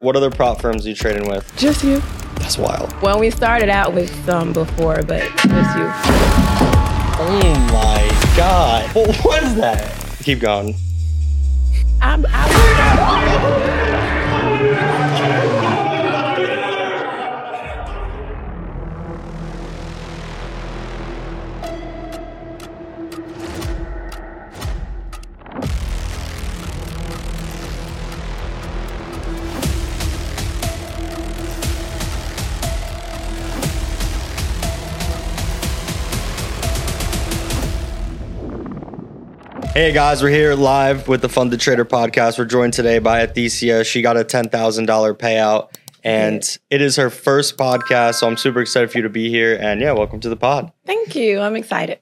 What other prop firms are you trading with? Just you. That's wild. Well, we started out with some before, but just you. Oh my god. What was that? Keep going. I'm, I, Hey guys, we're here live with the Funded Trader podcast. We're joined today by Utheshiea. She got a $10,000 payout and it is her first podcast. So I'm super excited for you to be here. And yeah, welcome to the pod. thank you. I'm excited.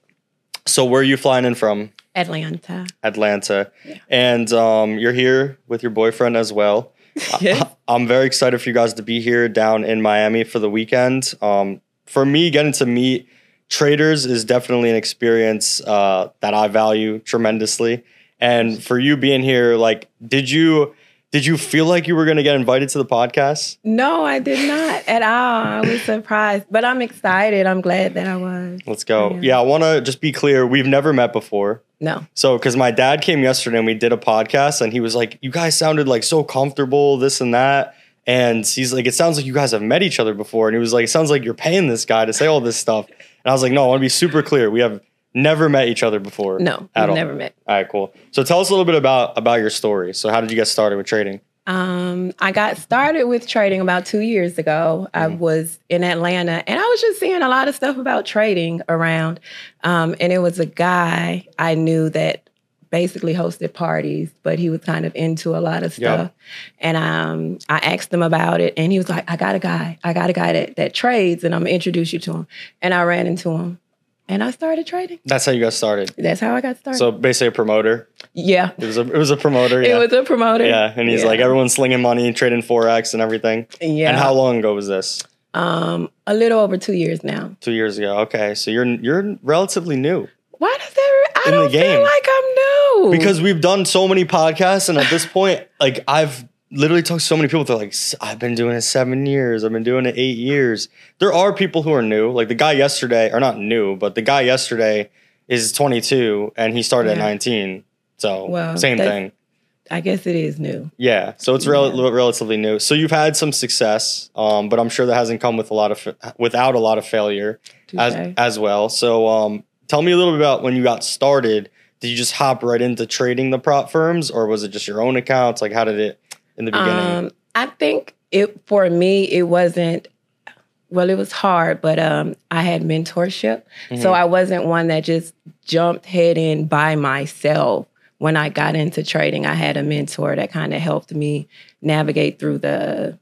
So, where are you flying in from? Atlanta. Atlanta. And um, you're here with your boyfriend as well. I, am very excited for you guys to be here down in Miami for the weekend. Um, for me, getting to meet traders is definitely an experience uh, that I value tremendously. And for you being here, like, did you did you feel like you were going to get invited to the podcast? No, I did not at all. I was surprised, but I'm excited. I'm glad that I was. Let's go. Yeah. Yeah, I want to just be clear. We've never met before. No. So, because my dad came yesterday and we did a podcast, and he was like, "You guys sounded like so comfortable, this and that." And he's like, "It sounds like you guys have met each other before." And he was like, "It sounds like you're paying this guy to say all this stuff." And I was like, "No, I want to be super clear. We have never met each other before. No. at all. never met. All right, cool. So, tell us a little bit about about your story. So, how did you get started with trading? Um, I got started with trading about two years ago. I Mm-hmm. was in Atlanta and I was just seeing a lot of stuff about trading around. Um, and it was a guy I knew that basically hosted parties, but he was kind of into a lot of Yeah. stuff. And um, I asked him about it and he was like, I got a guy. I got a guy that, that trades and I'm gonna introduce you to him. And I ran into him and I started trading. That's how you got started. That's how I got started. So, basically, a promoter. yeah. It was a it was a promoter. It was a promoter. yeah, and he's Yeah. like, everyone's slinging money, trading forex and everything. yeah. And how long ago was this? um, a little over two years now. Two years ago. Okay, so you're you're relatively new Why does that? I In the don't game. feel like I'm new because we've done so many podcasts, and at this point, like I've literally talked to so many people. They're like, I've been doing it seven years. I've been doing it eight years. There are people who are new. Like the guy yesterday, or not new, but the guy yesterday is 22 and he started at 19. So Well, same thing. I guess it is new. Yeah, so it's rel- relatively new. So you've had some success, um, but I'm sure that hasn't come with a lot of fa- without a lot of failure as as well. So um, tell me a little bit about when you got started. Did you just hop right into trading the prop firms, or was it just your own accounts? Like, how did it in the beginning? Um, I think it for me it wasn't. Well, it was hard, but um, I had mentorship, Mm-hmm. so I wasn't one that just jumped head in by myself. When I got into trading, I had a mentor that kind of helped me navigate through the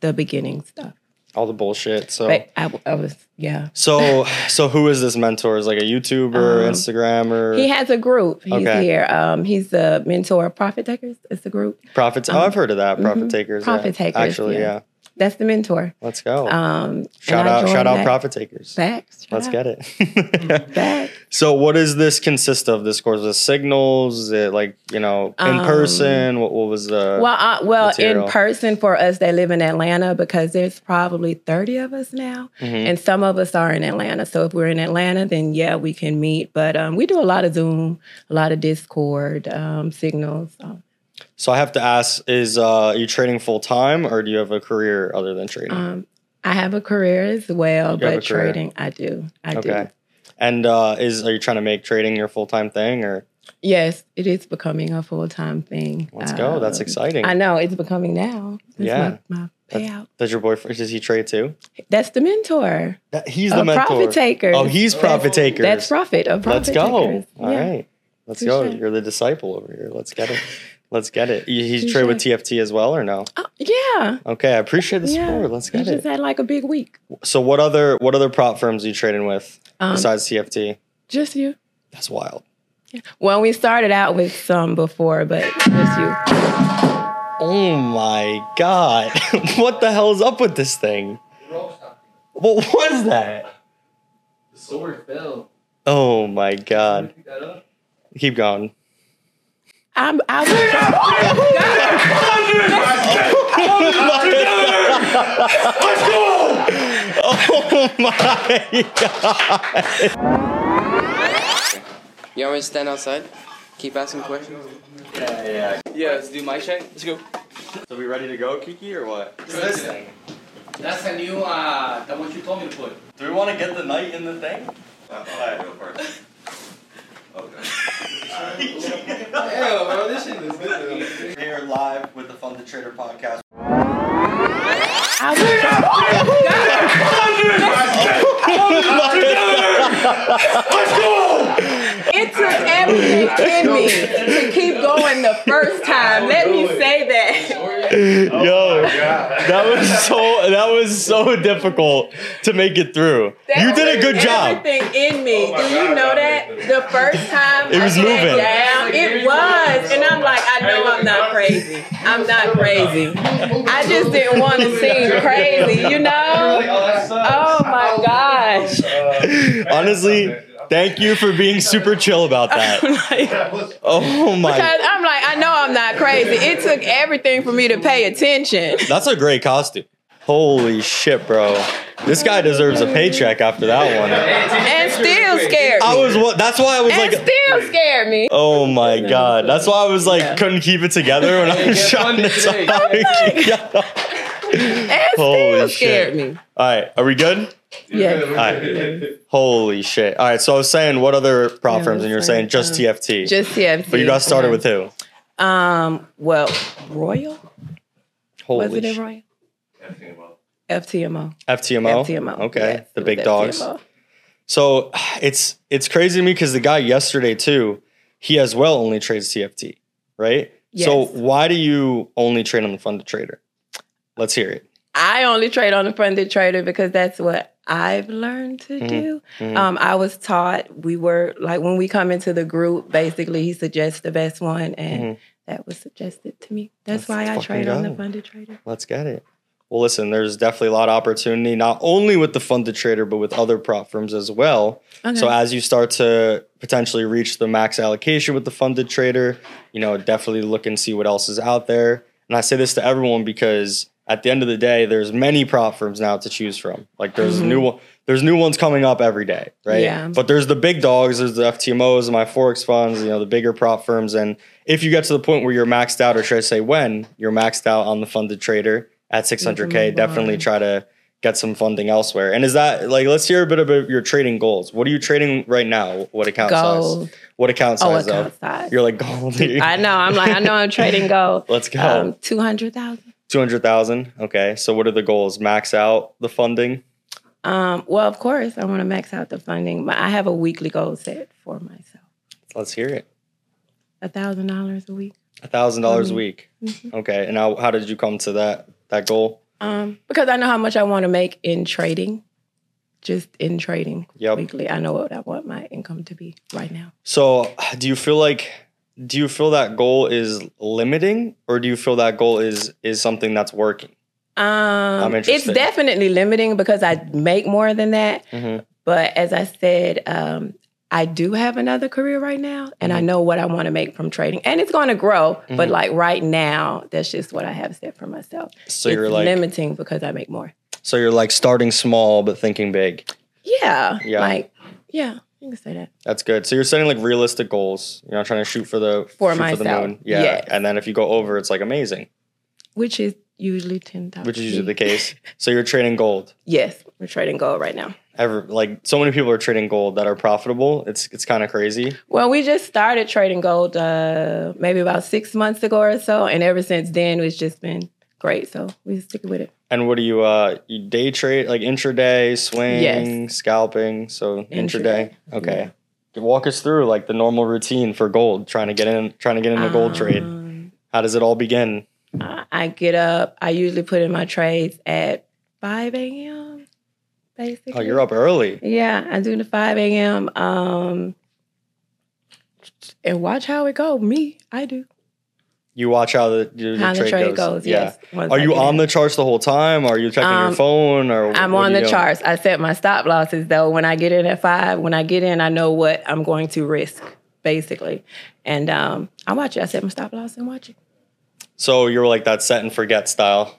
the beginning stuff. All the bullshit. So, But I, I was, yeah. so, so who is this mentor? Is like a YouTuber, Um, Instagrammer, He has a group. He's Okay. here. Um, he's the mentor of Profit Takers. It's a group. profit? oh, I've heard of that. Profit mhm. takers. Profit yeah. Takers, Actually, yeah. yeah. That's the mentor. Let's go. Um, shout out! Shout out! Profit takers. Facts. Let's get it. Facts. So, what does this consist of? This course of signals? Is it like you know in Um, person? What, what was the? Well, uh, well, material. in person for us that live in Atlanta, because there's probably 30 of us now, Mhm. and some of us are in Atlanta. So if we're in Atlanta, then yeah, we can meet. But um, we do a lot of Zoom, a lot of Discord um, signals. So, So I have to ask: Is uh, are you trading full time, or do you have a career other than trading? um, I have a career as well, You have a but trading, I do. I okay. do. And uh, is are you trying to make trading your full time thing, or Yes, it is becoming a full time thing. let's go? That's Um, exciting. I know it's becoming now. That's Yeah. my, my payout. Does your boyfriend does he trade too? That's the mentor. That- he's the mentor. profit taker. Oh, he's profit taker. That's profit of profit Let's go. takers. All Yeah. right. Let's go. Touche. You're the disciple over here. Let's get it. Let's get it. You, you trade with TFT as well, or no? Oh, yeah. Okay, I appreciate the yeah. support. Let's He get just had like a big week. So, what other what other prop firms are you trading with Um, besides TFT? Just you. That's wild. Well, we started out with some before, but just you. Oh my god! what the hell is up with this thing? What was that? The sword fell. Oh my god! Pick that up. Keep going. I'm I Oh my god! You want me to stand outside? Keep asking questions? Yeah, yeah. Yeah, let's do my check. Let's go. So we ready to go, Kiki, or what? this thing? That's a new, uh, the what you told me to put. Do we want to get the knight in the thing? Alright. Hell, bro, this shit is good. Here live with the Funded Trader podcast. It took everything in me to keep going the first time. Let me say that. Yo, that was so that was so difficult to make it through. That you did a good job. Everything in me. Do you know that? The first time It was I sat moving. down, it was, and I'm like, I know I'm not crazy. I'm not crazy. I just didn't want to seem crazy, you know? Oh my gosh. Honestly, thank you for being super chill about that. Like, Oh my. Because I'm like, I know I'm not crazy. It took everything for me to pay attention. That's a great costume. Holy shit, bro. This guy deserves a paycheck after that one. And still scared I was that's why I was And like still scared me. Oh my god. That's why I was like Yeah. couldn't keep it together when I was get trying funded to talk. And Holy still shit. me. Alright, are we good? Yeah. Alright. Holy shit. Alright, so I was saying what other prop Yeah, firms and you're was saying saying, just um, TFT. Just TFT. but you got started with who? Um, well, Royal? Holy was it in sh- Royal? FTMO. FTMO. FTMO. Okay. Yes, the it big was dogs. FTMO. So it's it's crazy to me because the guy yesterday too, he as well only trades TFT, right? So Yes. why do you only trade on the funded trader? Let's hear it. I only trade on the funded trader because that's what I've learned to Mhm. do. Mhm. Um, I was taught we were like when we come into the group, basically he suggests the best one, and Mhm. that was suggested to me. That's Let's why I trade on the funded trader. Let's get it. Well, listen, there's definitely a lot of opportunity, not only with the funded trader, but with other prop firms as well. Okay. So as you start to potentially reach the max allocation with the funded trader, you know, definitely look and see what else is out there. And I say this to everyone because at the end of the day, there's many prop firms now to choose from. Like there's Mhm. new one, there's new ones coming up every day, right? Yeah. But there's the big dogs, there's the FTMOs and my forex funds, you know, the bigger prop firms. And if you get to the point where you're maxed out, or should I say when you're maxed out on the funded trader at 600k, definitely try to get some funding elsewhere. And is that like let's hear a bit about your trading goals. What are you trading right now? What account size? gold. What account Oh, size though? account size. You're like gold. I know. I'm like, I know I'm trading gold. Let's go. Um, two hundred thousand. Two hundred thousand. Okay. So what are the goals? Max out the funding. Um, well, of course, I want to max out the funding, but I have a weekly goal set for myself. Let's hear it. A thousand dollars a week. A thousand dollars a Mhm. week. Mhm. Okay. And how, how did you come to that that goal? Um, because I know how much I want to make in trading, just in trading Yep. weekly. I know what I want my income to be right now. So do you feel like do you feel that goal is limiting or do you feel that goal is is something that's working? Um, it's definitely limiting because I make more than that. Mhm. But as I said, um, I do have another career right now, and Mm-hmm. I know what I want to make from trading, and it's going to grow. But Mhm. like right now, that's just what I have set for myself. So it's you're like limiting because I make more. so you're like starting small but thinking big. Yeah, Yeah. like yeah, you can say that. That's good. So you're setting like realistic goals. You're not trying to shoot for the For myself, the moon. Yeah. yes. And then if you go over, it's like amazing, Which is usually ten thousand. which is usually the case. So you're trading gold. Yes, we're trading gold right now. Ever like so many people are trading gold that are profitable. It's it's kind of crazy. Well, we just started trading gold uh, maybe about six months ago or so, and ever since then, it's just been great. So we stick with it. And what do you uh you day trade like intraday, swing, Yes. scalping? So intraday. Intraday, Okay. Walk us through like the normal routine for gold, trying to get in trying to get in a gold trade. Um, How does it all begin? I I get up. I usually put in my trades at five a.m. Basically. Oh, you're up early. Yeah, I do the five a.m. Um, and watch how it go. Me, I do. You watch how the, your, How your the trade trade goes. goes. Yes. Are you on the charts the whole time? Are you checking your Um, phone? Or I'm on the doing? charts. I set my stop losses though. When I get in at five, when I get in, I know what I'm going to risk, basically. And um, I watch it. I set my stop loss and watch it. So you're like that set and forget style.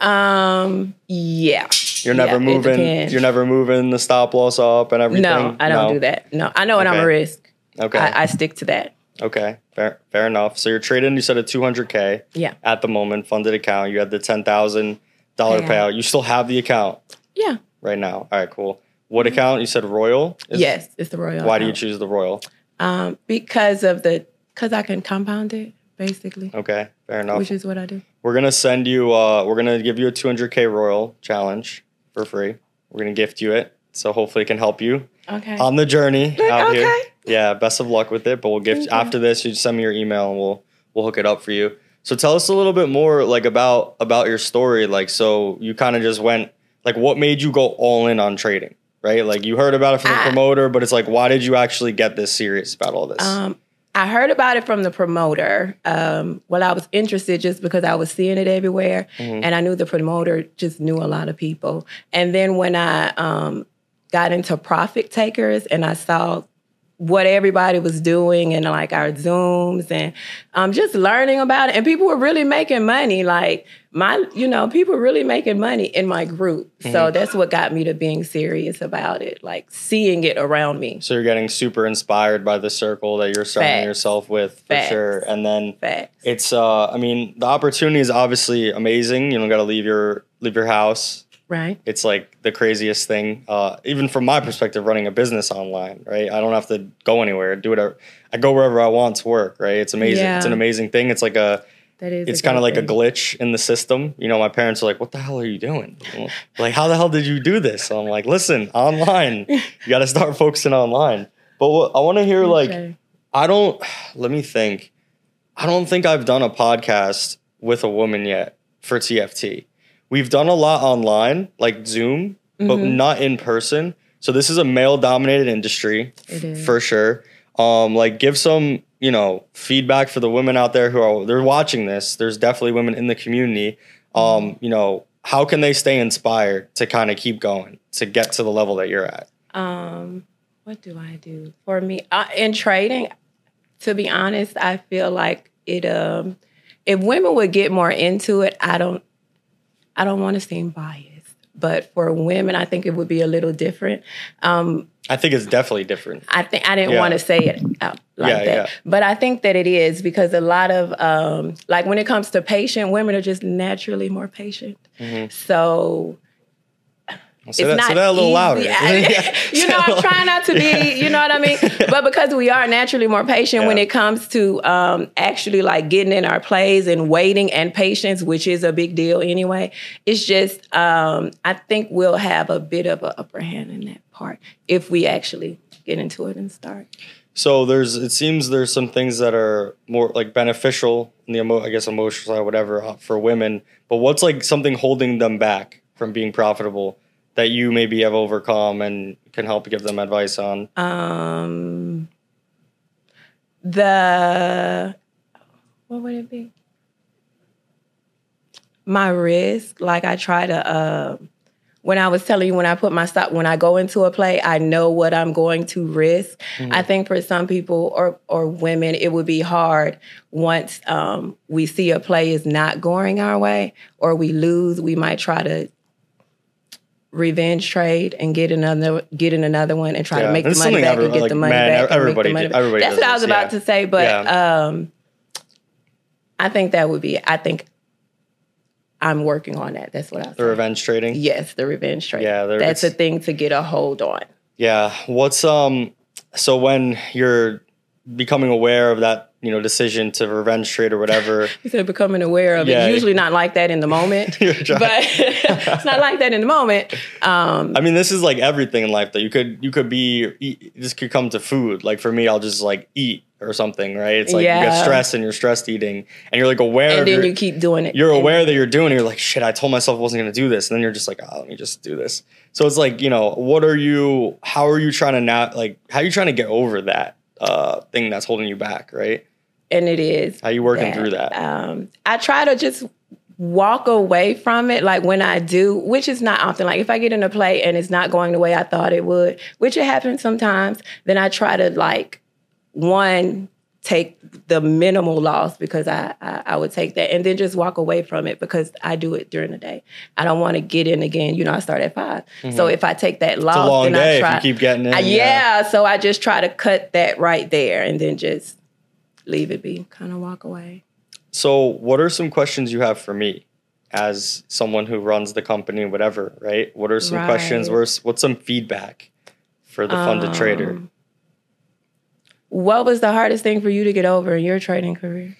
Um, yeah. You're never Yeah, moving. You're never moving the stop loss up and everything. No, I don't No? do that. No, I know what I'm Okay. a risk. Okay. I, I stick to that. Okay. Fair. Fair enough. So you're trading. You said a 200k. Yeah. At the moment, funded account. You had the ten thousand dollar Payout. payout. You still have the account Yeah. right now. All right. Cool. What account? You said Royal. Is- yes, it's the royal. Why do you account. choose the Royal? Um, because of the because I can compound it basically, Okay. Fair enough. which is what I do. We're gonna send you. Uh, we're gonna give you a 200k Royal challenge for free. We're gonna gift you it. So hopefully it can help you Okay. on the journey out here. Yeah, best of luck with it. But we'll give after this. You send me your email and we'll we'll hook it up for you. So tell us a little bit more like about about your story. Like, so you kind of just went like, what made you go all in on trading? Right? Like you heard about it from the I- promoter, but it's like, why did you actually get this serious about all this? Um, I heard about it from the promoter. Um, well, I was interested just because I was seeing it everywhere, Mm-hmm. and I knew the promoter just knew a lot of people. And then when I um, got into profit takers and I saw what everybody was doing and like our zooms and um, just learning about it and people were really making money like my you know people really making money in my group so Mm-hmm. that's what got me to being serious about it like seeing it around me so you're getting super inspired by the circle that you're surrounding Facts. yourself with for Facts. sure. And then facts it's uh I mean, the opportunity is obviously amazing. You don't gotta leave your leave your house. Right it's like the craziest thing. Uh, even from my perspective, running a business online, right? I don't have to go anywhere, do whatever. I go wherever I want to work, right? It's amazing. It's an amazing thing. It's like a, that is it's kind of like a glitch in the system. You know, my parents are like, "What the hell are you doing? like, how the hell did you do this?" So I'm like, "Listen, online. You got to start focusing online." But what, I want to hear like I don't. Let me think. I don't think I've done a podcast with a woman yet for TFT. We've done a lot online, like Zoom, but Mhm. not in person. So this is a male-dominated industry It is. for sure. Um, like give some, you know, feedback for the women out there who are they're watching this. There's definitely women in the community. Um, you know, how can they stay inspired to kind of keep going to get to the level that you're at? Um, what do I do for me uh, in trading? To be honest, I feel like it. Um, if women would get more into it, I don't. I don't want to seem biased, but for women, I think it would be a little different. Um, I think it's definitely different. I think I didn't Yeah. want to say it out like Yeah, that, yeah. but I think that it is because a lot of um, like when it comes to patient, women are just naturally more patient. Mm-hmm. So Say it's that, not say that a little easy. louder. I- you know, I'm trying not to be, you know what I mean? But because we are naturally more patient when it comes to um, actually like getting in our plays and waiting and patience, which is a big deal anyway, it's just, um, I think we'll have a bit of an upper hand in that part if we actually get into it and start. So there's it seems there's some things that are more like beneficial in the emo- I guess emotional side whatever uh, for women. But what's like something holding them back from being profitable that you maybe have overcome and can help give them advice on? Um, the what would it be? My risk, like I try to. Uh, when I was telling you, when I put my stop, when I go into a play, I know what I'm going to risk. I think for some people or or women, it would be hard once um, we see a play is not going our way or we lose. We might try to revenge trade and get another get in another one and try Yeah, to make the money back and get like, the money man, back. make the everybody money back. everybody That's what I was this, about yeah. to say, but Yeah. um, I think that would be. I think I'm working on that. That's what I. The say. revenge trading? Yes, the revenge trade. Yeah, there- that's a thing to get a hold on. Yeah. What's um so when you're becoming aware of that, you know, decision to revenge trade or whatever, You said becoming aware of Yeah. it. Usually not like that in the moment, but it's not like that in the moment. Um, I mean, this is like everything in life though. You could you could be eat, this could come to food. Like for me, I'll just like eat or something, right? It's like you get stressed and you're stressed eating, and you're like aware. and then you keep doing it. you're aware that you're doing. it. You're like, shit. I told myself I wasn't going to do this, and then you're just like, oh, let me just do this. So it's like, you know, what are you? How are you trying to not like? How are you trying to get over that uh, thing that's holding you back, right? And it is. How you working through that? Um, I try to just walk away from it. Like when I do, which is not often. Like if I get in a play and it's not going the way I thought it would, which it happens sometimes, then I try to like one take the minimal loss because I, I I would take that and then just walk away from it because I do it during the day. I don't want to get in again. You know, I start at 5 So if I take that loss, Mm-hmm. It's a long then day I try. if you keep getting in. Uh, yeah, so I just try to cut that right there and then just leave it be, kind of walk away. So, what are some questions you have for me as someone who runs the company, whatever, right? What are some questions? Right. Where's what's some feedback for the funded trader? Um, What was the hardest thing for you to get over in your trading career?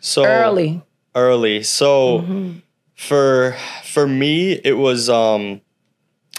So Early. early. So Mm-hmm. for for me, it was um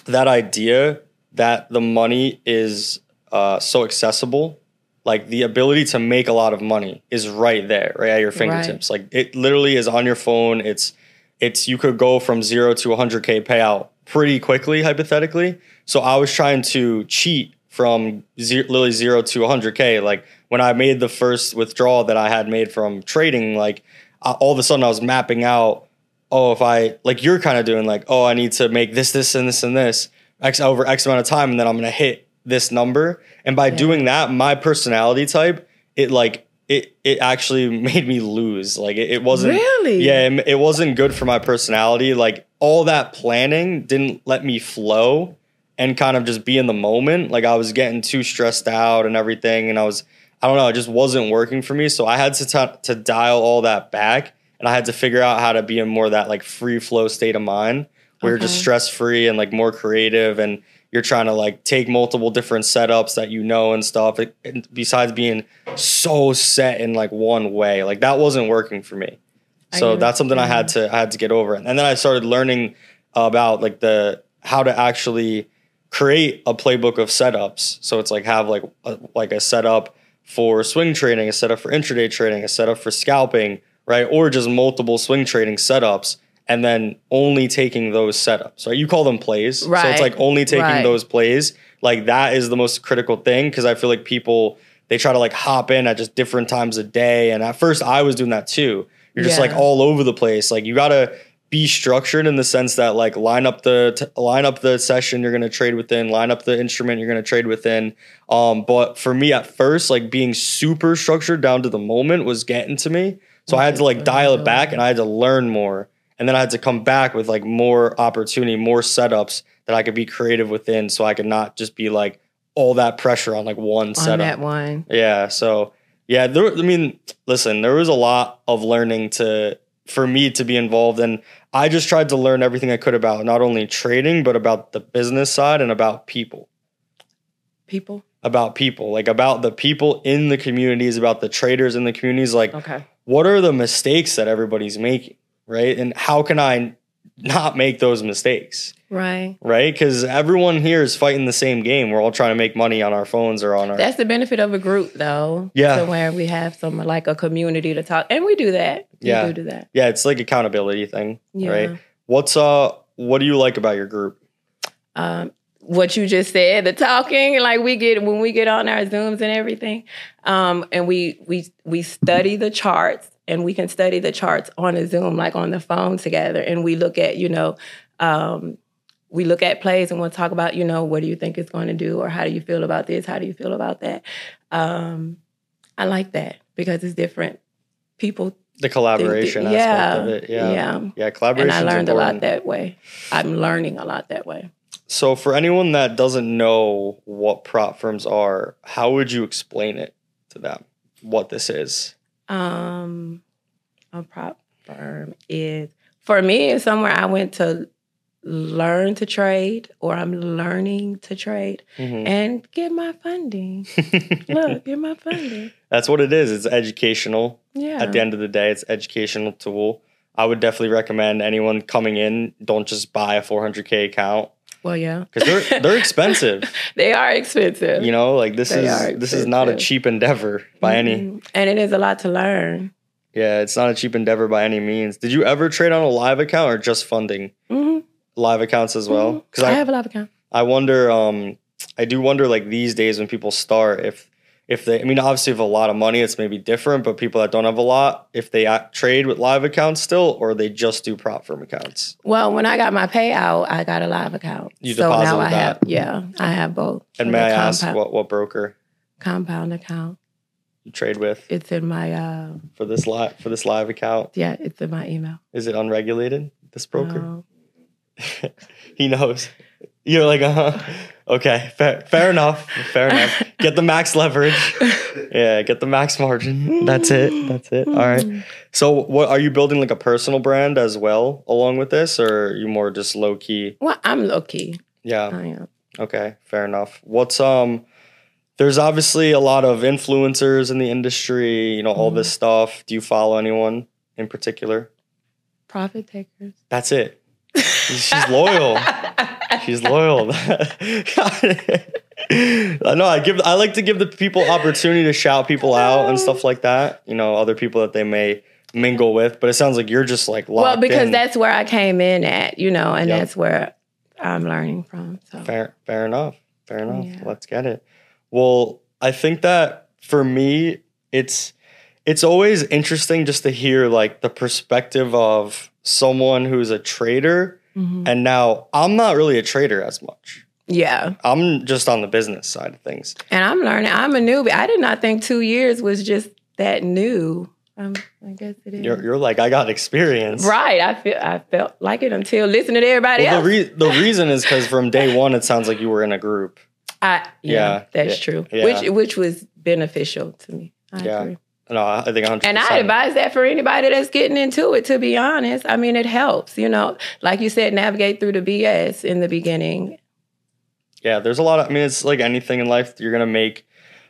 that idea that the money is uh, so accessible. Like the ability to make a lot of money is right there, right at your fingertips. Like it literally is on your phone. It's it's you could go from zero to 100k payout pretty quickly, hypothetically. So I was trying to cheat from zero, literally zero to 100k. Like when I made the first withdrawal that I had made from trading, like I, all of a sudden I was mapping out. Oh, if I like you're kind of doing like, oh, I need to make this, this, and this, and this x over x amount of time, and then I'm gonna hit this number. And by doing that, my personality type, it like it it actually made me lose. Like it, it wasn't Really? yeah, it, it wasn't good for my personality. Like all that planning didn't let me flow and kind of just be in the moment. Like I was getting too stressed out and everything, and I was I don't know, it just wasn't working for me. So I had to t- to dial all that back, and I had to figure out how to be in more of that like free flow state of mind where you're just stress free and like more creative and you're trying to like take multiple different setups that you know and stuff It- and besides being so set in like one way like that wasn't working for me. So that's something i had to i had to get over. And then i started learning about like the how to actually create a playbook of setups. So it's like have like a, like a setup for swing trading a setup for intraday trading a setup for scalping right? Or just multiple swing trading setups and then only taking those setups right? You call them plays. Right. so it's like only taking Right. those plays. Like that is the most critical thing because i feel like people they try to like hop in at just different times a day. And at first i was doing that too. You're just Yeah. like all over the place. Like you gotta be structured in the sense that like line up the t- line up the session you're going to trade within line up the instrument you're going to trade within. Um but for me at first like being super structured down to the moment was getting to me. So i had to like dial it back and i had to learn more and then i had to come back with like more opportunity more setups that i could be creative within so i could not just be like all that pressure on like one on setup that one. yeah. So yeah, there. I mean, listen, there was a lot of learning to for me to be involved, and I just tried to learn everything I could about not only trading but about the business side and about people, People. about people, like about the people in the communities, about the traders in the communities. Like, Okay. what are the mistakes that everybody's making, right? And how can I not make those mistakes? Right. Right, because everyone here is fighting the same game. We're all trying to make money on our phones or on our That's the benefit of a group, though. Yeah. To where we have some like a community to talk, and we do that. We Yeah. do do that. yeah. It's like accountability thing, Yeah. right? What's uh what do you like about your group? um, what you just said, the talking, like we get when we get on our Zooms and everything, um, and we we we study the charts, and we can study the charts on a Zoom, like on the phone together, and we look at you know. Um, we look at plays and we'll talk about, you know, what do you think it's going to do, or how do you feel about this? How do you feel about that? Um, I like that because it's different. People, The collaboration yeah, aspect of it. Yeah. yeah. Yeah, collaboration. and I learned a lot that way. I'm learning a lot that way. So for anyone that doesn't know what prop firms are, how would you explain it to them? What this is? Um, a prop firm is for me is somewhere I went to learn to trade, or I'm learning to trade Mhm. and get my funding. Look, get my funding. That's what it is. It's educational. Yeah. At the end of the day, it's educational tool. I would definitely recommend anyone coming in don't just buy a 400k account well, yeah, because they're they're expensive. they are expensive. You know, like this They is this is not a cheap endeavor by any. Mhm. and it is a lot to learn. Yeah, it's not a cheap endeavor by any means. Did you ever trade on a live account or just funding hmm live accounts as well? I, Because I, have a live account. I wonder, um, I do wonder like these days when people start, if if they, I mean, obviously, if a lot of money, it's maybe different. But people that don't have a lot, if they trade with live accounts still, or they just do prop firm accounts. Well, when I got my payout, I got a live account. You so now I have, that. yeah, I have both. And may I ask compound- what what broker? compound account? you trade with It's in my uh for this live for this live account? yeah, it's in my email. Is it unregulated? This broker? Um, he knows. You're like, uh huh. Okay, fair, fair enough. Fair enough. Get the max leverage. Yeah, get the max margin. That's it. That's it. All right. So, what are you building like a personal brand as well along with this, or are you more just low key? well, I'm low key. Yeah. I am. Okay, fair enough. What's um there's obviously a lot of influencers in the industry, you know, all this stuff. Do you follow anyone in particular? Profit takers. That's it. She's loyal. She's loyal. I know I give I like to give the people opportunity to shout people out and stuff like that. You know, other people that they may mingle with, but it sounds like you're just like locked Well, because in. that's where I came in at, you know, and Yep. that's where I'm learning from. So Fair, fair enough. Fair enough. Yeah. Let's get it. Well, I think that for me, it's it's always interesting just to hear like the perspective of someone who's a trader, Mhm. and now I'm not really a trader as much. yeah. I'm just on the business side of things. And I'm learning. I'm a newbie. I did not think two years was just that new. Um, I guess it is. You're, you're like I got experience, right. I feel I felt like it until listening to everybody Well, else. the, re- the reason is because from day one, it sounds like you were in a group. I, yeah, Yeah, that's yeah, true. yeah. Which which was beneficial to me. I Yeah. agree. No, I think 100. And I advise that for anybody that's getting into it, to be honest. I mean, it helps, you know, like you said, navigate through the BS in the beginning. yeah, there's a lot of, I mean, it's like anything in life, you're going to make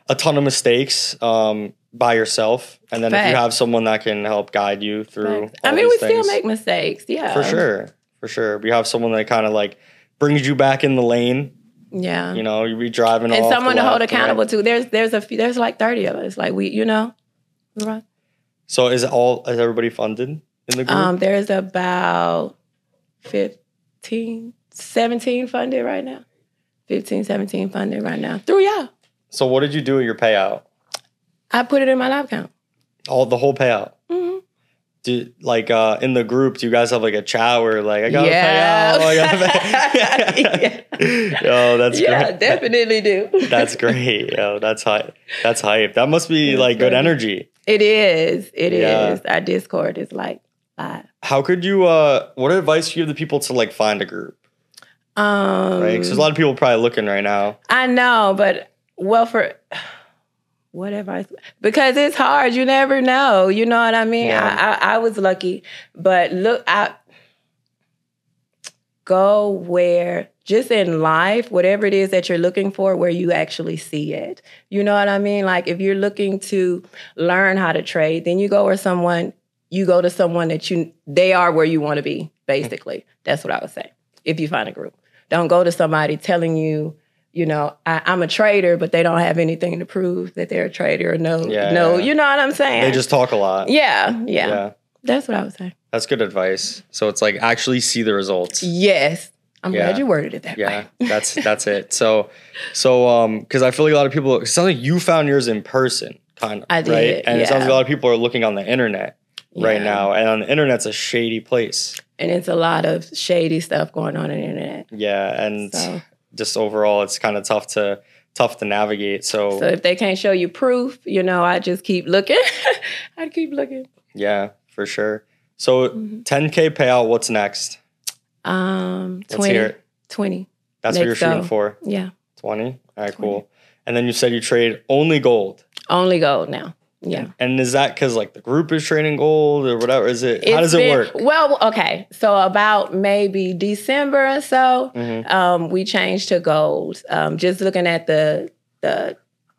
a ton of mistakes um, by yourself. And then if you have someone that can help guide you through, I mean, we these still make mistakes. Yeah. for sure, for sure. We have someone that kind of like brings you back in the lane. Yeah. You know, you be driving and someone to hold the right. accountable to. There's there's a few, there's like 30 of us. Like we, you know. Right. So is it all, is everybody funded in the group? Um, there's about 15, 17 funded right now. 15, 17 funded right now. Through y'all. so what did you do with your payout? I put it in my live account. All the whole payout? Mhm. Do, like uh, in the group, do you guys have like a chat where like I got Yeah. a payout? I got a payout. Yo, that's yeah, great. definitely do. That's great. Yo, that's hype. That's hype. That must be like good energy. It is. It is. Yeah. Our Discord is like live. How could you uh what advice do you give the people to like find a group? Um, Right? Because there's a lot of people probably looking right now. I know, but well, for what advice? Because it's hard. You never know. You know what I mean? Yeah. I, I I was lucky, but look, I go where just in life, whatever it is that you're looking for, where you actually see it. You know what I mean? Like if you're looking to learn how to trade, then you go where someone you go to someone that you they are where you want to be. Basically, that's what I would say. If you find a group, don't go to somebody telling you you know, I, I'm a trader, but they don't have anything to prove that they're a trader or no, Yeah, no, yeah. you know what I'm saying? They just talk a lot. yeah, yeah, Yeah. That's what I would say. That's good advice. So it's like actually see the results. Yes. I'm Yeah. glad you worded it that Yeah, way. that's that's it. So so um because I feel like a lot of people it sounds like you found yours in person, kind of. I Right? did, And it sounds like a lot of people are looking on the internet right now. And on the internet's a shady place. And it's a lot of shady stuff going on on the internet. Yeah. And So, just overall it's kind of tough to tough to navigate. So, so if they can't show you proof, you know, I just keep looking. I keep looking. yeah, for sure. So Mhm. 10k payout, what's next? Um, 20, hear 20. That's what you're shooting for. Yeah. 20. All right, 20. cool. And then you said you trade only gold. Only gold now. Yeah. And is that because like the group is trading gold or whatever? Is it? how It's does it been- work? Well, okay. So about maybe December or so, Mhm. um, we changed to gold. Um, just looking at the the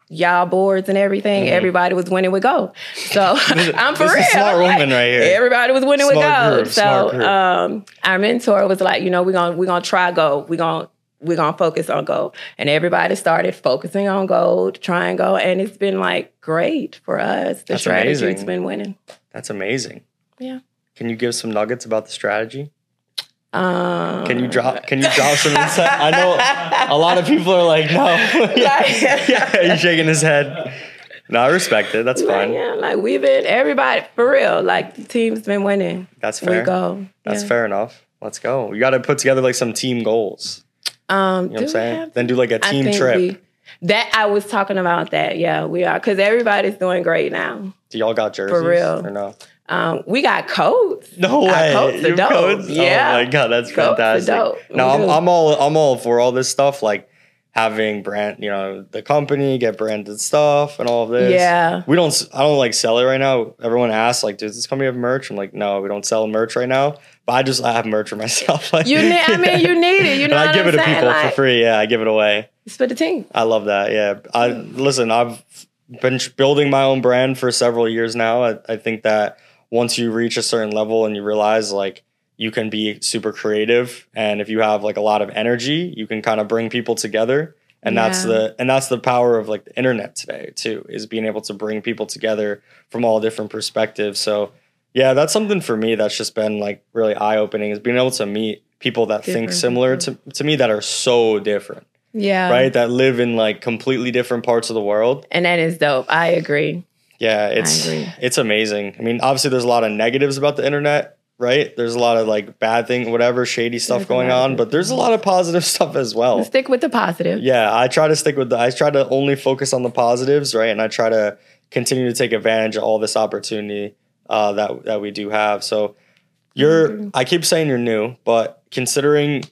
y'all boards and everything, Mhm. everybody was winning with gold. So I'm for This real. a smart Like, woman right here. Everybody was winning with gold. so um, our mentor was like, you know, we're gonna we're gonna try gold. We're gonna we're gonna focus on gold. And everybody started focusing on gold, trying gold, and it's been like great for us. The That's strategy's amazing. been winning. That's amazing. Yeah. Can you give some nuggets about the strategy? Um, Can you drop? Can you drop some insight? I know a lot of people are like, no. yeah, yeah. he's shaking his head. No, I respect it. That's Like, fine. yeah, like we've been everybody for real. Like the team's been winning. That's We fair. go. That's yeah. fair enough. Let's go. You got to put together like some team goals. Um, You know what I'm we saying? have- Then do like a team trip. we- That I was talking about that. Yeah, we are because everybody's doing great now. Do y'all got jerseys for real. or no? Um, we got coats. No Our way. coats are dope. codes? Yeah. Oh my god, that's Coats fantastic. dope. No, I'm. I'm all I'm all for all this stuff like having brand, you know, the company get branded stuff and all of this. Yeah. We don't I don't like sell it right now. Everyone asks like, does this company have merch? I'm like, no, we don't sell merch right now. But I just I have merch for myself. Like, You need. I mean, you need it. You know I give I'm it to people Like, for free. Yeah, I give it away. It's for the team. I love that. Yeah. I listen, I've been building my own brand for several years now. I, I think that once you reach a certain level and you realize like you can be super creative and if you have like a lot of energy, you can kind of bring people together. And that's the and that's the power of like the internet today too, is being able to bring people together from all different perspectives. So yeah, that's something for me that's just been like really eye opening is being able to meet people that think Different similar to, to me that are so different Yeah. right? That live in like completely different parts of the world. And that is dope. I agree. Yeah, it's it's amazing. I mean, obviously there's a lot of negatives about the internet, right? There's a lot of like bad thing, whatever, shady stuff There's going on, but there's a lot of positive stuff as well. Stick with the positive. Yeah, I try to stick with the I try to only focus on the positives, right? And I try to continue to take advantage of all this opportunity uh, that that we do have. So you're Mm-hmm. I keep saying you're new, but considering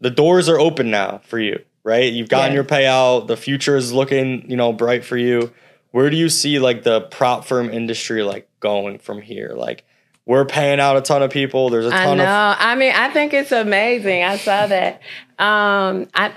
the doors are open now for you, right? You've gotten your payout, the future is looking, you know, bright for you. Where do you see like the prop firm industry like going from here? Like we're paying out a ton of people. There's a ton I know. of I mean, I think it's amazing. I saw that. Um, I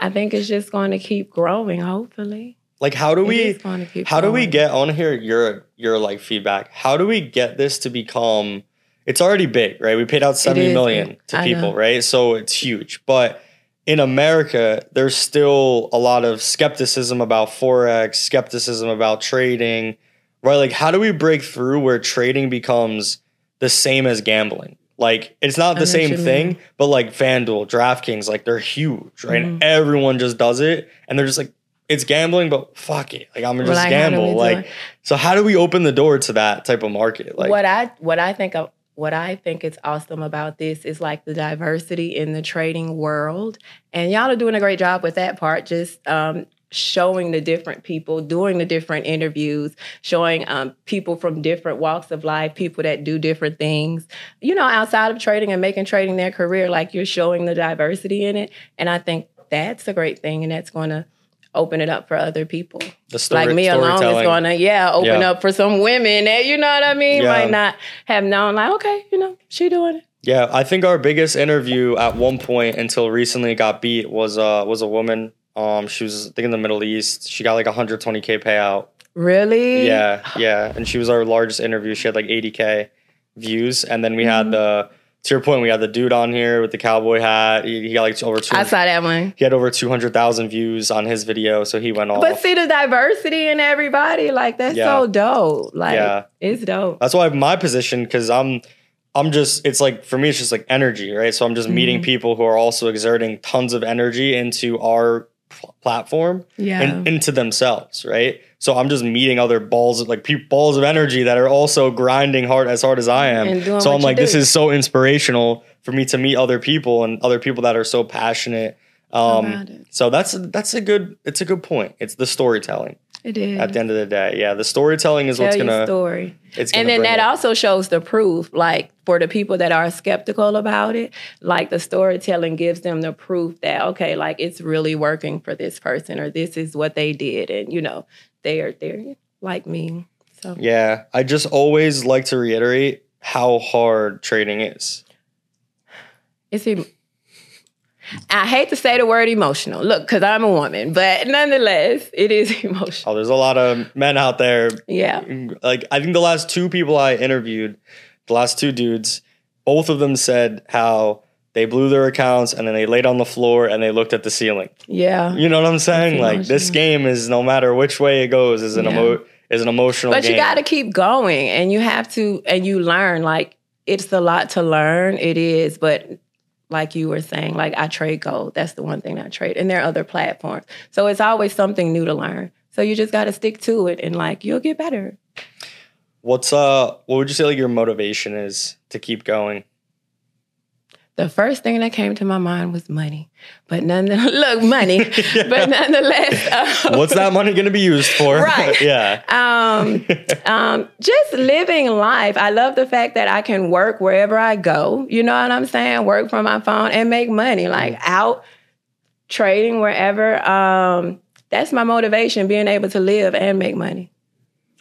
I think it's just going to keep growing. Hopefully, like how do we how do we get I want to hear your your like feedback. How do we get this to become it's already big, right? We paid out 70 is million to I people, know. right? So it's huge. But in America, there's still a lot of skepticism about forex, skepticism about trading, right? Like how do we break through where trading becomes the same as gambling? Like it's not the same thing, mean. but like FanDuel, DraftKings, like they're huge, right? Mm-hmm. And everyone just does it, and they're just like, it's gambling, but fuck it, like I'm gonna just like, how do we gamble. Like, so how do we open the door to that type of market? Like, what I what I think of what I think is awesome about this is like the diversity in the trading world, and y'all are doing a great job with that part. Just um, showing the different people, doing the different interviews, showing um, people from different walks of life, people that do different things, you know, outside of trading and making trading their career. Like you're showing the diversity in it, and I think that's a great thing, and that's going to open it up for other people the story, like me alone is going to yeah open Yeah. up for some women that you know what I mean Yeah. might not have known like okay you know she doing it Yeah, I think our biggest interview at one point until recently got beat was uh was a woman. Um, she was I think in the Middle East. She got like 120k payout. really Yeah, yeah, and she was our largest interview. She had like 80k views, and then we Mm-hmm. had the to your point, we had the dude on here with the cowboy hat. He, he got like over two. I saw that one he had over 200,000 views on his video, so he went off. but see the diversity in everybody like that's Yeah. so dope like Yeah. it's dope That's why my position, because I'm, I'm just, it's like for me, it's just like energy, right? So I'm just meeting Mm-hmm. people who are also exerting tons of energy into our platform yeah and into themselves, right? So I'm just meeting other balls, of, like pe- balls of energy that are also grinding hard as hard as I am. So I'm like, this is so inspirational for me to meet other people and other people that are so passionate. Um, so that's that's a good it's a good point. It's the storytelling it is at the end of the day. Yeah, the storytelling is tell what's gonna story it's gonna and then that it. also shows the proof like for the people that are skeptical about it like the storytelling gives them the proof that okay like it's really working for this person or this is what they did and you know they are they're like me so Yeah, I just always like to reiterate how hard trading is. it's I hate to say the word emotional. Look, because I'm a woman, but nonetheless, it is emotional. Oh, there's a lot of men out there. Yeah. Like, I think the last two people I interviewed, the last two dudes, both of them said how they blew their accounts and then they laid on the floor and they looked at the ceiling. Yeah. You know what I'm saying? Like, this game is no matter which way it goes, is an Yeah. emo- is an emotional But game. you got to keep going and you have to, and you learn. Like, it's a lot to learn. It is. But like you were saying, like, I trade gold. That's the one thing I trade. And there are other platforms. So it's always something new to learn. So you just got to stick to it and, like, you'll get better. What's uh? What would you say like your motivation is to keep going? The first thing that came to my mind was money, but none. The look, money, but nonetheless, uh, What's that money going to be used for? Right. yeah. um, um, just living life. I love the fact that I can work wherever I go. You know what I'm saying? Work from my phone and make money, like out trading wherever. Um, that's my motivation: being able to live and make money.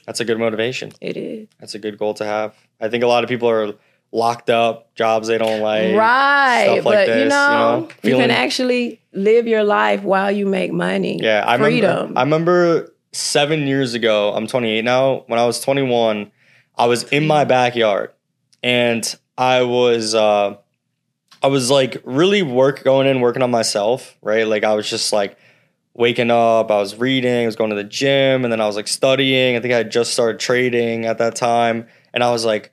That's a good motivation. It is That's a good goal to have. I think a lot of people are locked up, jobs they don't like. right, stuff like but this, you you know, know, you feeling- can actually live your life while you make money. Yeah, I freedom. remember. I remember seven years ago. I'm 28 now. When I was 21, I was in my backyard, and I was, uh, I was like really work going in, working on myself. Right, like I was just like waking up. I was reading. I was going to the gym, and then I was like studying. I think I had just started trading at that time, and I was like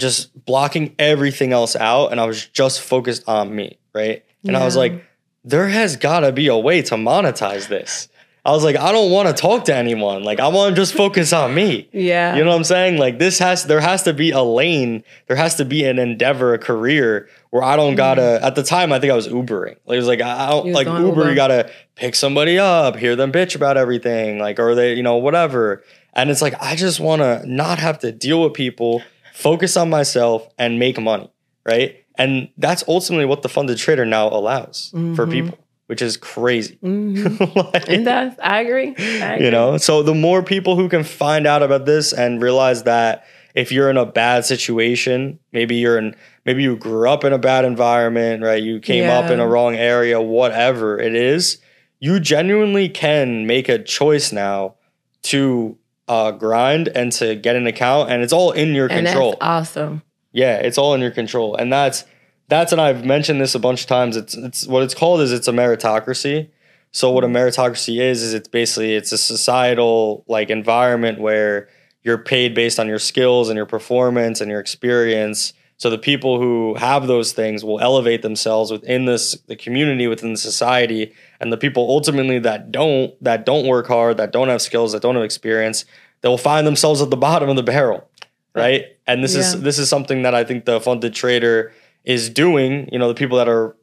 just blocking everything else out, and I was just focused on me. Right, and I was like there has got to be a way to monetize this. I was like, I don't want to talk to anyone. Like, I want to just focus on me. yeah, You know what I'm saying? Like, this has, there has to be a lane, there has to be an endeavor, a career where I don't gotta, at the time, I think I was Ubering. Like, it was like, I don't, like, Uber, Uber. you gotta pick somebody up, hear them bitch about everything, like, or they, you know, whatever. And it's like, I just wanna not have to deal with people, focus on myself, and make money, right? And that's ultimately what the funded trader now allows for Mhm. people, which is crazy. Mhm. Like, It does. I agree. I agree. you know, so the more people who can find out about this and realize that if you're in a bad situation, maybe you're in, maybe you grew up in a bad environment, right? You came up in a wrong area, whatever it is, you genuinely can make a choice now to uh, grind and to get an account, and it's all in your and control. that's awesome. Yeah, it's all in your control, and that's that's and I've mentioned this a bunch of times. It's it's what it's called is it's a meritocracy. So what a meritocracy is is it's basically it's a societal like environment where you're paid based on your skills and your performance and your experience. So the people who have those things will elevate themselves within this the community within the society, and the people ultimately that don't that don't work hard, that don't have skills, that don't have experience, they'll find themselves at the bottom of the barrel, right? And this is this is something that I think the funded trader is doing. You know, the people that are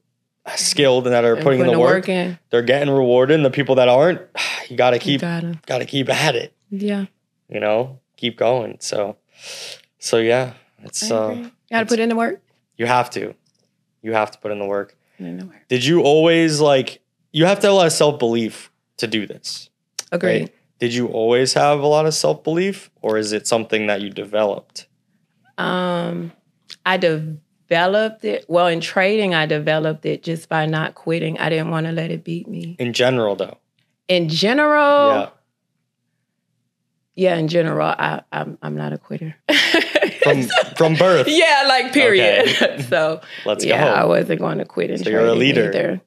skilled and that are And putting, in the work, in. they're getting rewarded. And the people that aren't, you got to You keep gotta. got to keep at it. Yeah. You know, keep going. So, so yeah, it's uh, agree. gotta put in the work. you have to, you have to put in the work. Put in the work. Did you always like? You have to have a lot of self belief to do this. Agreed. Right? Did you always have a lot of self belief, or is it something that you developed? Um, I developed it. Well, in trading, I developed it just by not quitting. I didn't want to let it beat me. In general, though, In general, yeah. Yeah, in general, I, I'm I'm not a quitter. From from birth, yeah, like period. Okay. so let's yeah, I wasn't going to quit in So you're a leader. either.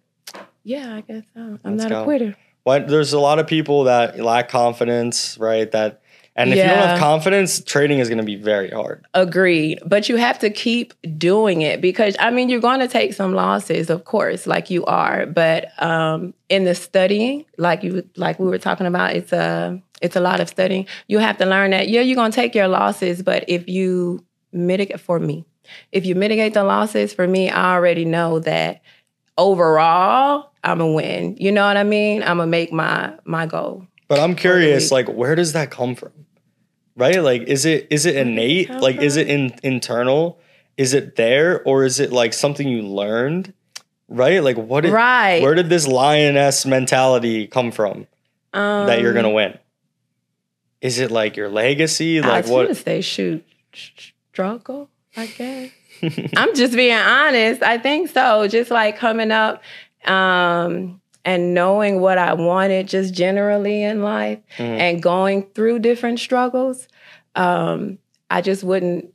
Yeah, I guess so. I'm Let's not go. a quitter. Why, there's a lot of people that lack confidence, right? That and if you don't have confidence, trading is going to be very hard. Agreed. But you have to keep doing it because I mean you're going to take some losses, of course, like you are. But um, in the studying, like you like we were talking about, it's a it's a lot of studying. You have to learn that yeah, you're going to take your losses, but if you mitigate for me, if you mitigate the losses for me, I already know that overall I'm gonna win. You know what I mean? I'm gonna make my my goal. But I'm curious, like, where does that come from? Right? Like, is it is it innate? Like, is it in, internal? Is it there, or is it like something you learned? Right? Like, what? Did, right. Where did this lioness mentality come from um, that you're gonna win? Is it like your legacy? Like I what? say shoot struggle, I guess. I'm just being honest. I think so. Just like coming up um, and knowing what I wanted just generally in life Mhm. and going through different struggles. Um, I just wouldn't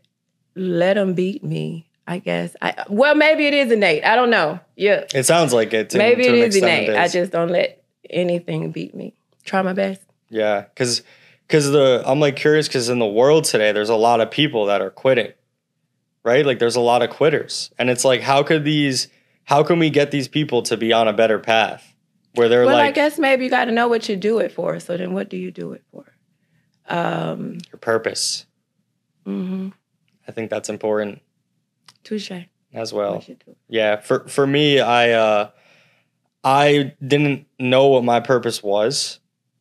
let them beat me. I guess. I, well, maybe it is innate. I don't know. Yeah, It sounds like it. to- maybe to it is innate. I just don't let anything beat me. Try my best. Yeah, because because the I'm like curious because in the world today, there's a lot of people that are quitting, right? Like there's a lot of quitters, and it's like, how could these? How can we get these people to be on a better path where they're like well, I guess maybe you got to know what you do it for. So then, what do you do it for? Um, your purpose? hmm I think that's important. touche. as well. We should do it. Yeah, for for me, I uh, I didn't know what my purpose was,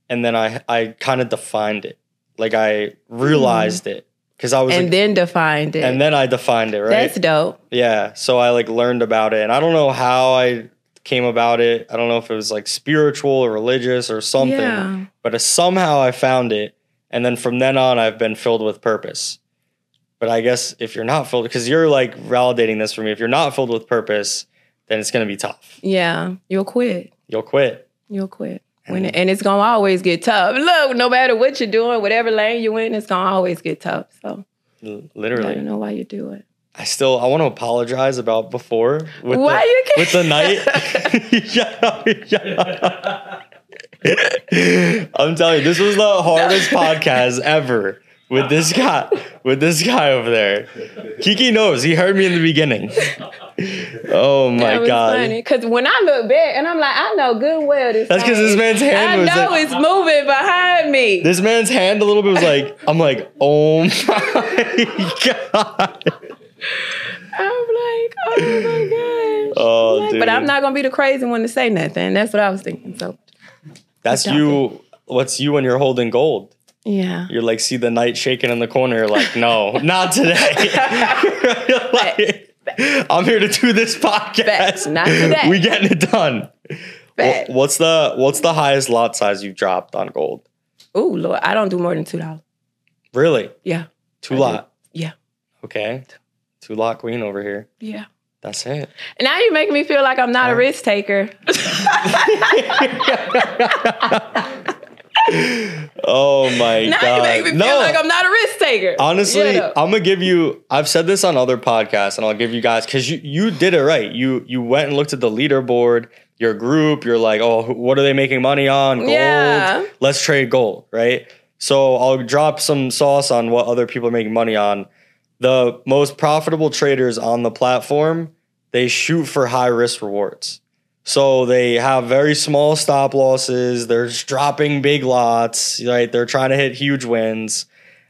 and then I I kind of defined it. Like I realized it because I was, And like- then defined it. and then I defined it. Right. That's dope. yeah. So I like learned about it, and I don't know how I came about it. I don't know if it was like spiritual or religious or something, Yeah. but somehow I found it, and then from then on, I've been filled with purpose. But I guess if you're not filled, because you're like validating this for me, if you're not filled with purpose, then it's gonna be tough. Yeah. You'll quit. You'll quit. You'll quit. When and it's gonna always get tough. Look, no matter what you're doing, whatever lane you're in, it's gonna always get tough. So L- I Literally. don't know why you do it. I still I want to apologize about before with Why the, you can't- with the knight. I'm telling you, this was the hardest podcast ever with this guy with this guy over there. Kiki knows. He heard me in the beginning. Oh That my was god. funny. Cause when I look back and I'm like, I know good well this. That's because this man's hand. I know like- it's moving behind me. This man's hand a little bit was like, I'm like, oh my god. I'm like, oh my gosh. Oh, Like, dude. But I'm not gonna be the crazy one to say nothing. That's what I was thinking. So That's you. What's you when you're holding gold? Yeah. You're like, see the knight shaking in the corner. You're like, no, not today. Like, I'm here to do this podcast. Facts, not today. We getting it done. Facts. What's the What's the highest lot size you've dropped on gold? Oh Lord, I don't do more than two dollars. Really? Yeah. Two I do. lot. Yeah. Okay. Two lot queen over here. Yeah. That's it. Now you're making me feel like I'm not a risk taker. Oh my now god. you make me feel no. like I'm not a risk taker. Honestly, You know? I'm gonna give you. I've said this on other podcasts, and I'll give you guys because you you did it right. You you went and looked at the leaderboard, your group. You're like, oh, what are they making money on? Gold. Yeah. Let's trade gold, right? So I'll drop some sauce on what other people are making money on. The most profitable traders on the platform, they shoot for high risk rewards. So they have very small stop losses. They're just dropping big lots, right? They're trying to hit huge wins.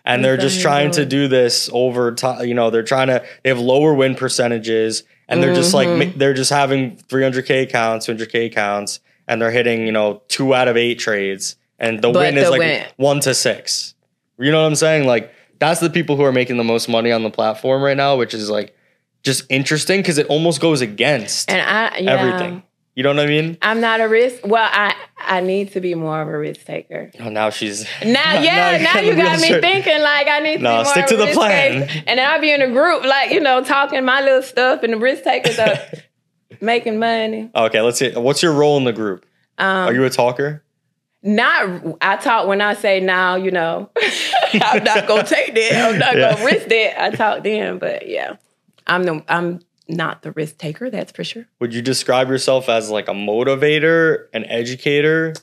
And they're just trying to do this over time. You know, they're trying to, they have lower win percentages and they're just like, Mhm. they're just having 300K accounts, 200K accounts, and they're hitting, you know, two out of eight trades. And the But win is the like win- one to six. You know what I'm saying? Like, that's the people who are making the most money on the platform right now, which is like just interesting because it almost goes against and I yeah, everything. You know what I mean? I'm not a risk. Well, I I need to be more of a risk taker. Oh, now she's Now, yeah, now got you got me thinking like I need to more stick to the plan. taker. And then I'll be in a group, like you know, talking my little stuff, and the risk takers are making money. Okay, let's see. What's your role in the group? Um, Are you a talker? not I talk when I say now, you know, I'm not gonna take that. I'm not Yeah. gonna risk that. I talk then, but yeah, I'm the I'm not the risk taker. That's for sure. Would you describe yourself as like a motivator, an educator,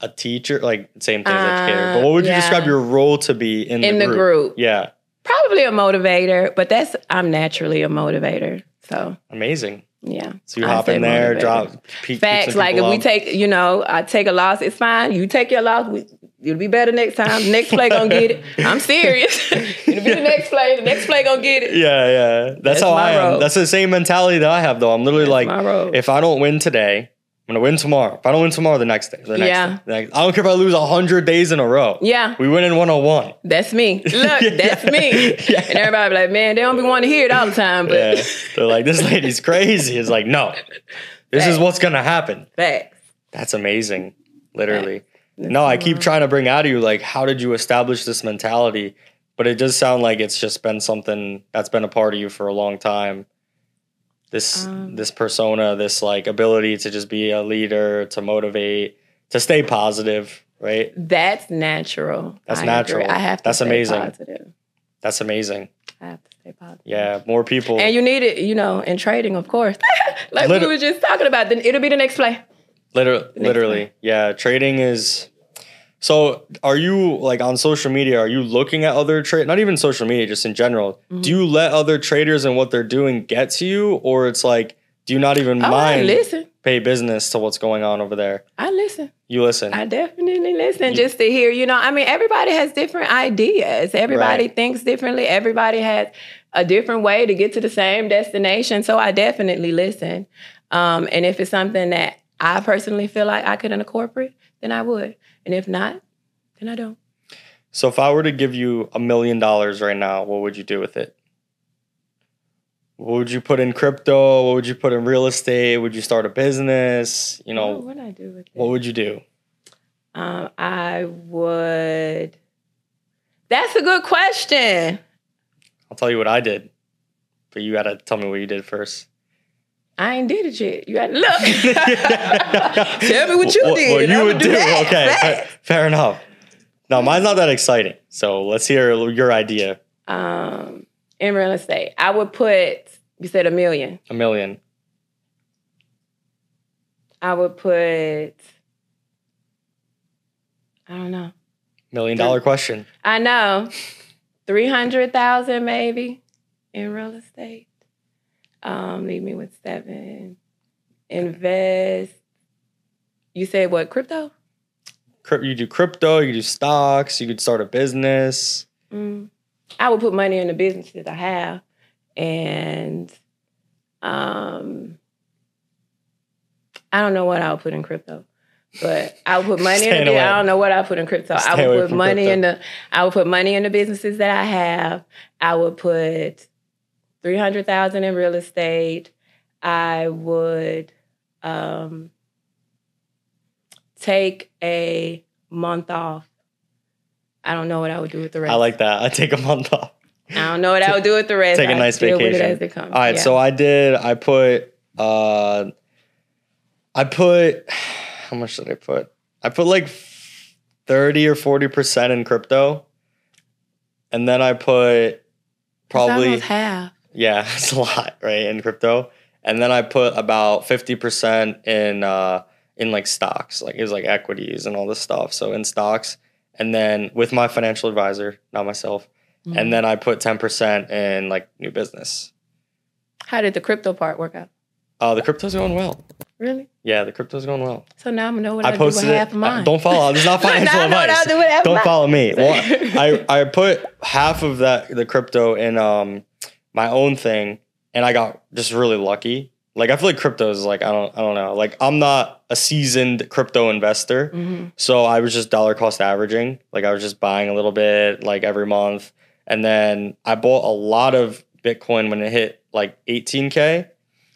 a teacher? Like same thing as educator. But what would you Uh, describe your role to be in, In the the group? group. Yeah, Probably a motivator, but that's I'm naturally a motivator. So amazing. Yeah. So you I hop in there, motivator. drop pe- keep Facts. Like if people we take, you know, I take a loss, it's fine. You take your loss, we, it'll be better next time. Next play gonna get it. I'm serious. it'll be the next play. The next play gonna get it. Yeah, yeah. That's, That's how I am. That's the same mentality that I have, though. I'm literally like, if I don't win today, I'm gonna win tomorrow. If I don't win tomorrow, the next day, the next Yeah. day. Like, I don't care if I lose hundred days in a row. Yeah. We win in 101. That's me. Look, Yeah. that's me. Yeah. And everybody be like, man, they don't be wanting to hear it all the time, but Yeah. They're like, this lady's crazy. It's like, no, this is what's gonna happen. facts. That's amazing. Literally. No, I keep trying to bring out of you like, how did you establish this mentality? But it does sound like it's just been something that's been a part of you for a long time. This Um, this persona, this like ability to just be a leader, to motivate, to stay positive, right? That's natural. That's I agree. natural. I have to That's stay amazing. positive. That's amazing. I have to stay positive. Yeah, more people. And you need it, you know, in trading, of course. like Liter- we were just talking about, then it'll be the next play. Literally, next literally, yeah. Trading is. So, are you like on social media? Are you looking at other trade? Not even social media, just in general. Mm-hmm. Do you let other traders and what they're doing get to you, or it's like, do you not even Oh, I mind listen. pay business to what's going on over there? I listen. You listen. I definitely listen just to hear, you know, I mean, everybody has different ideas. Everybody Right. thinks differently. Everybody has a different way to get to the same destination. So I definitely listen. Um, and if it's something that I personally feel like I could incorporate, then I would. And if not, then I don't. So if I were to give you a million dollars right now, what would you do with it? What would you put in crypto? What would you put in real estate? Would you start a business? You know, what would I do with it? what would you do? Um, I would. That's a good question. I'll tell you what I did, but you got to tell me what you did first. I ain't did it yet. You had to look. Tell me what you What- did. What you would do? that. Okay, Facts. fair enough. No, mine's not that exciting. So let's hear your idea. Um, in real estate, I would put. You said a million. A million. I would put. I don't know. Million dollar question. I know. 300,000 maybe in real estate. Um, leave me with seven. Invest. You said what, crypto? You do crypto, you do stocks, you could start a business. Mm. I would put money in the businesses I have. And um, I don't know what I would put in crypto. But I would put money in the. I don't know what I put in crypto. Stay I would put money crypto. in the I would put money in the businesses that I have. I would put three hundred thousand in real estate. I would um, take a month off. I don't know what I would do with the rest. I like that. I take a month off. I don't know what I would do with the rest. Take a nice vacation. as it comes. All right, Yeah. so I did. I put. uh I put. How much did I put? I put like thirty or forty percent in crypto, and then I put probably half. Yeah, it's a lot right in crypto, and then I put about fifty percent in uh in like stocks, like it was like equities and all this stuff. So in stocks, and then with my financial advisor, not myself, Mm-hmm. and then I put ten percent in like new business. How did the crypto part work out? Uh, the crypto's going well. Really? Yeah, the crypto's going well. So now I'm gonna know what I I, do with posted it. half of mine. uh, Don't follow. This is not financial I advice. Do with half of Don't mine. follow me. Well, I I put half of that the crypto in um my own thing, and I got just really lucky. Like I feel like crypto is like I don't I don't know. Like I'm not a seasoned crypto investor, Mhm. so I was just dollar cost averaging. Like I was just buying a little bit like every month, and then I bought a lot of Bitcoin when it hit like 18k.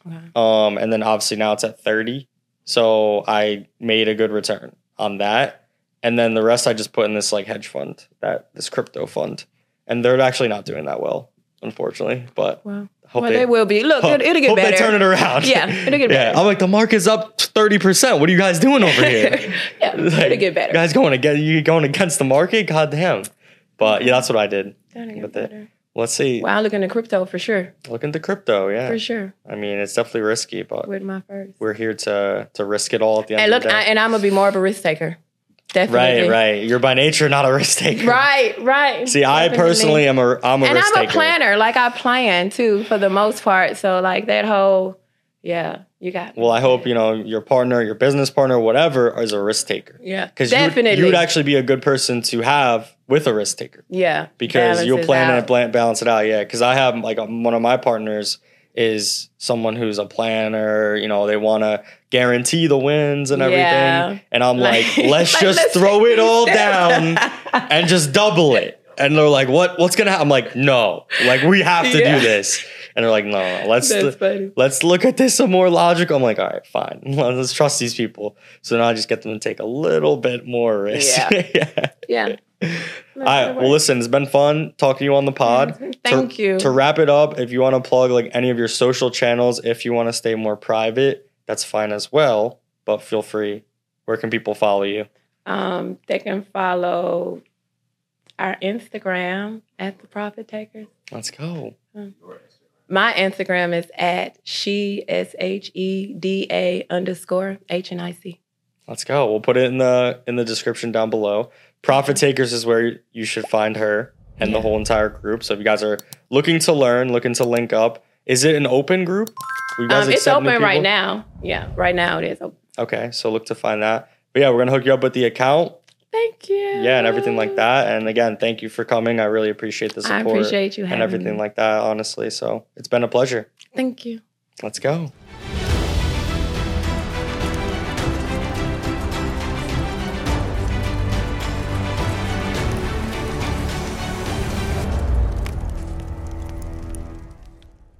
Okay. Um, and then obviously now it's at 30. So I made a good return on that. And then the rest I just put in this like hedge fund, that this crypto fund. And they're actually not doing that well, unfortunately. But Well, hope well, they, will be. Look, hope, it, it'll get hope better. they turn it around. Yeah, it'll get Yeah, better. I'm like the market's up 30%. What are you guys doing over here? yeah, Like, it'll get better. Guys going against you going against the market? God damn. But yeah, that's what I did. With it. better. Let's see. Well, I look into crypto for sure. Look into crypto. Yeah. For sure. I mean, it's definitely risky, but With my first. we're here to to risk it all at the end And of look, the day. I, and I'm gonna be more of a risk taker. Definitely. Right, right. You're by nature not a risk taker. Right, right. See, I Definitely. personally am a I'm a and risk I'm taker. a planner. Like I plan too, for the most part. So like that whole, yeah, you got. me. Well, I hope you know your partner, your business partner, whatever, is a risk taker. Yeah, Because you, definitely. you would actually be a good person to have with a risk taker yeah, because you'll plan it, balance it out. Yeah, because I have like one of my partners is someone who's a planner. You know, they want to guarantee the wins and everything, Yeah. and I'm like, Like- let's like, just let's throw it all down and just double it. And they're like, what? What's gonna happen? I'm like, no, like we have to Yeah. do this. And they're like, no, no, let's let's look at this some more logical. I'm like, all right, fine. Let's trust these people. So now I just get them to take a little bit more risk. Yeah. yeah. Yeah. All right. Well, listen, it's been fun talking to you on the pod. Thank to, you. To wrap it up, if you want to plug like any of your social channels, if you want to stay more private, that's fine as well. But feel free. Where can people follow you? Um, they can follow our Instagram at the Profit Takers. Let's go. My Instagram is at she s h e d a underscore h n i c. Let's go. We'll put it in the in the description down below. Profit Takers is where you should find her and the whole entire group. So if you guys are looking to learn, looking to link up, is it an open group? Um, it's open right now. Yeah, right now it is open. Okay, so look to find that. But yeah, we're gonna hook you up with the account. Thank you. yeah, and everything like that. And again, thank you for coming. I really appreciate the support. I appreciate you having and everything me. like that, honestly. So it's been a pleasure. Thank you. Let's go.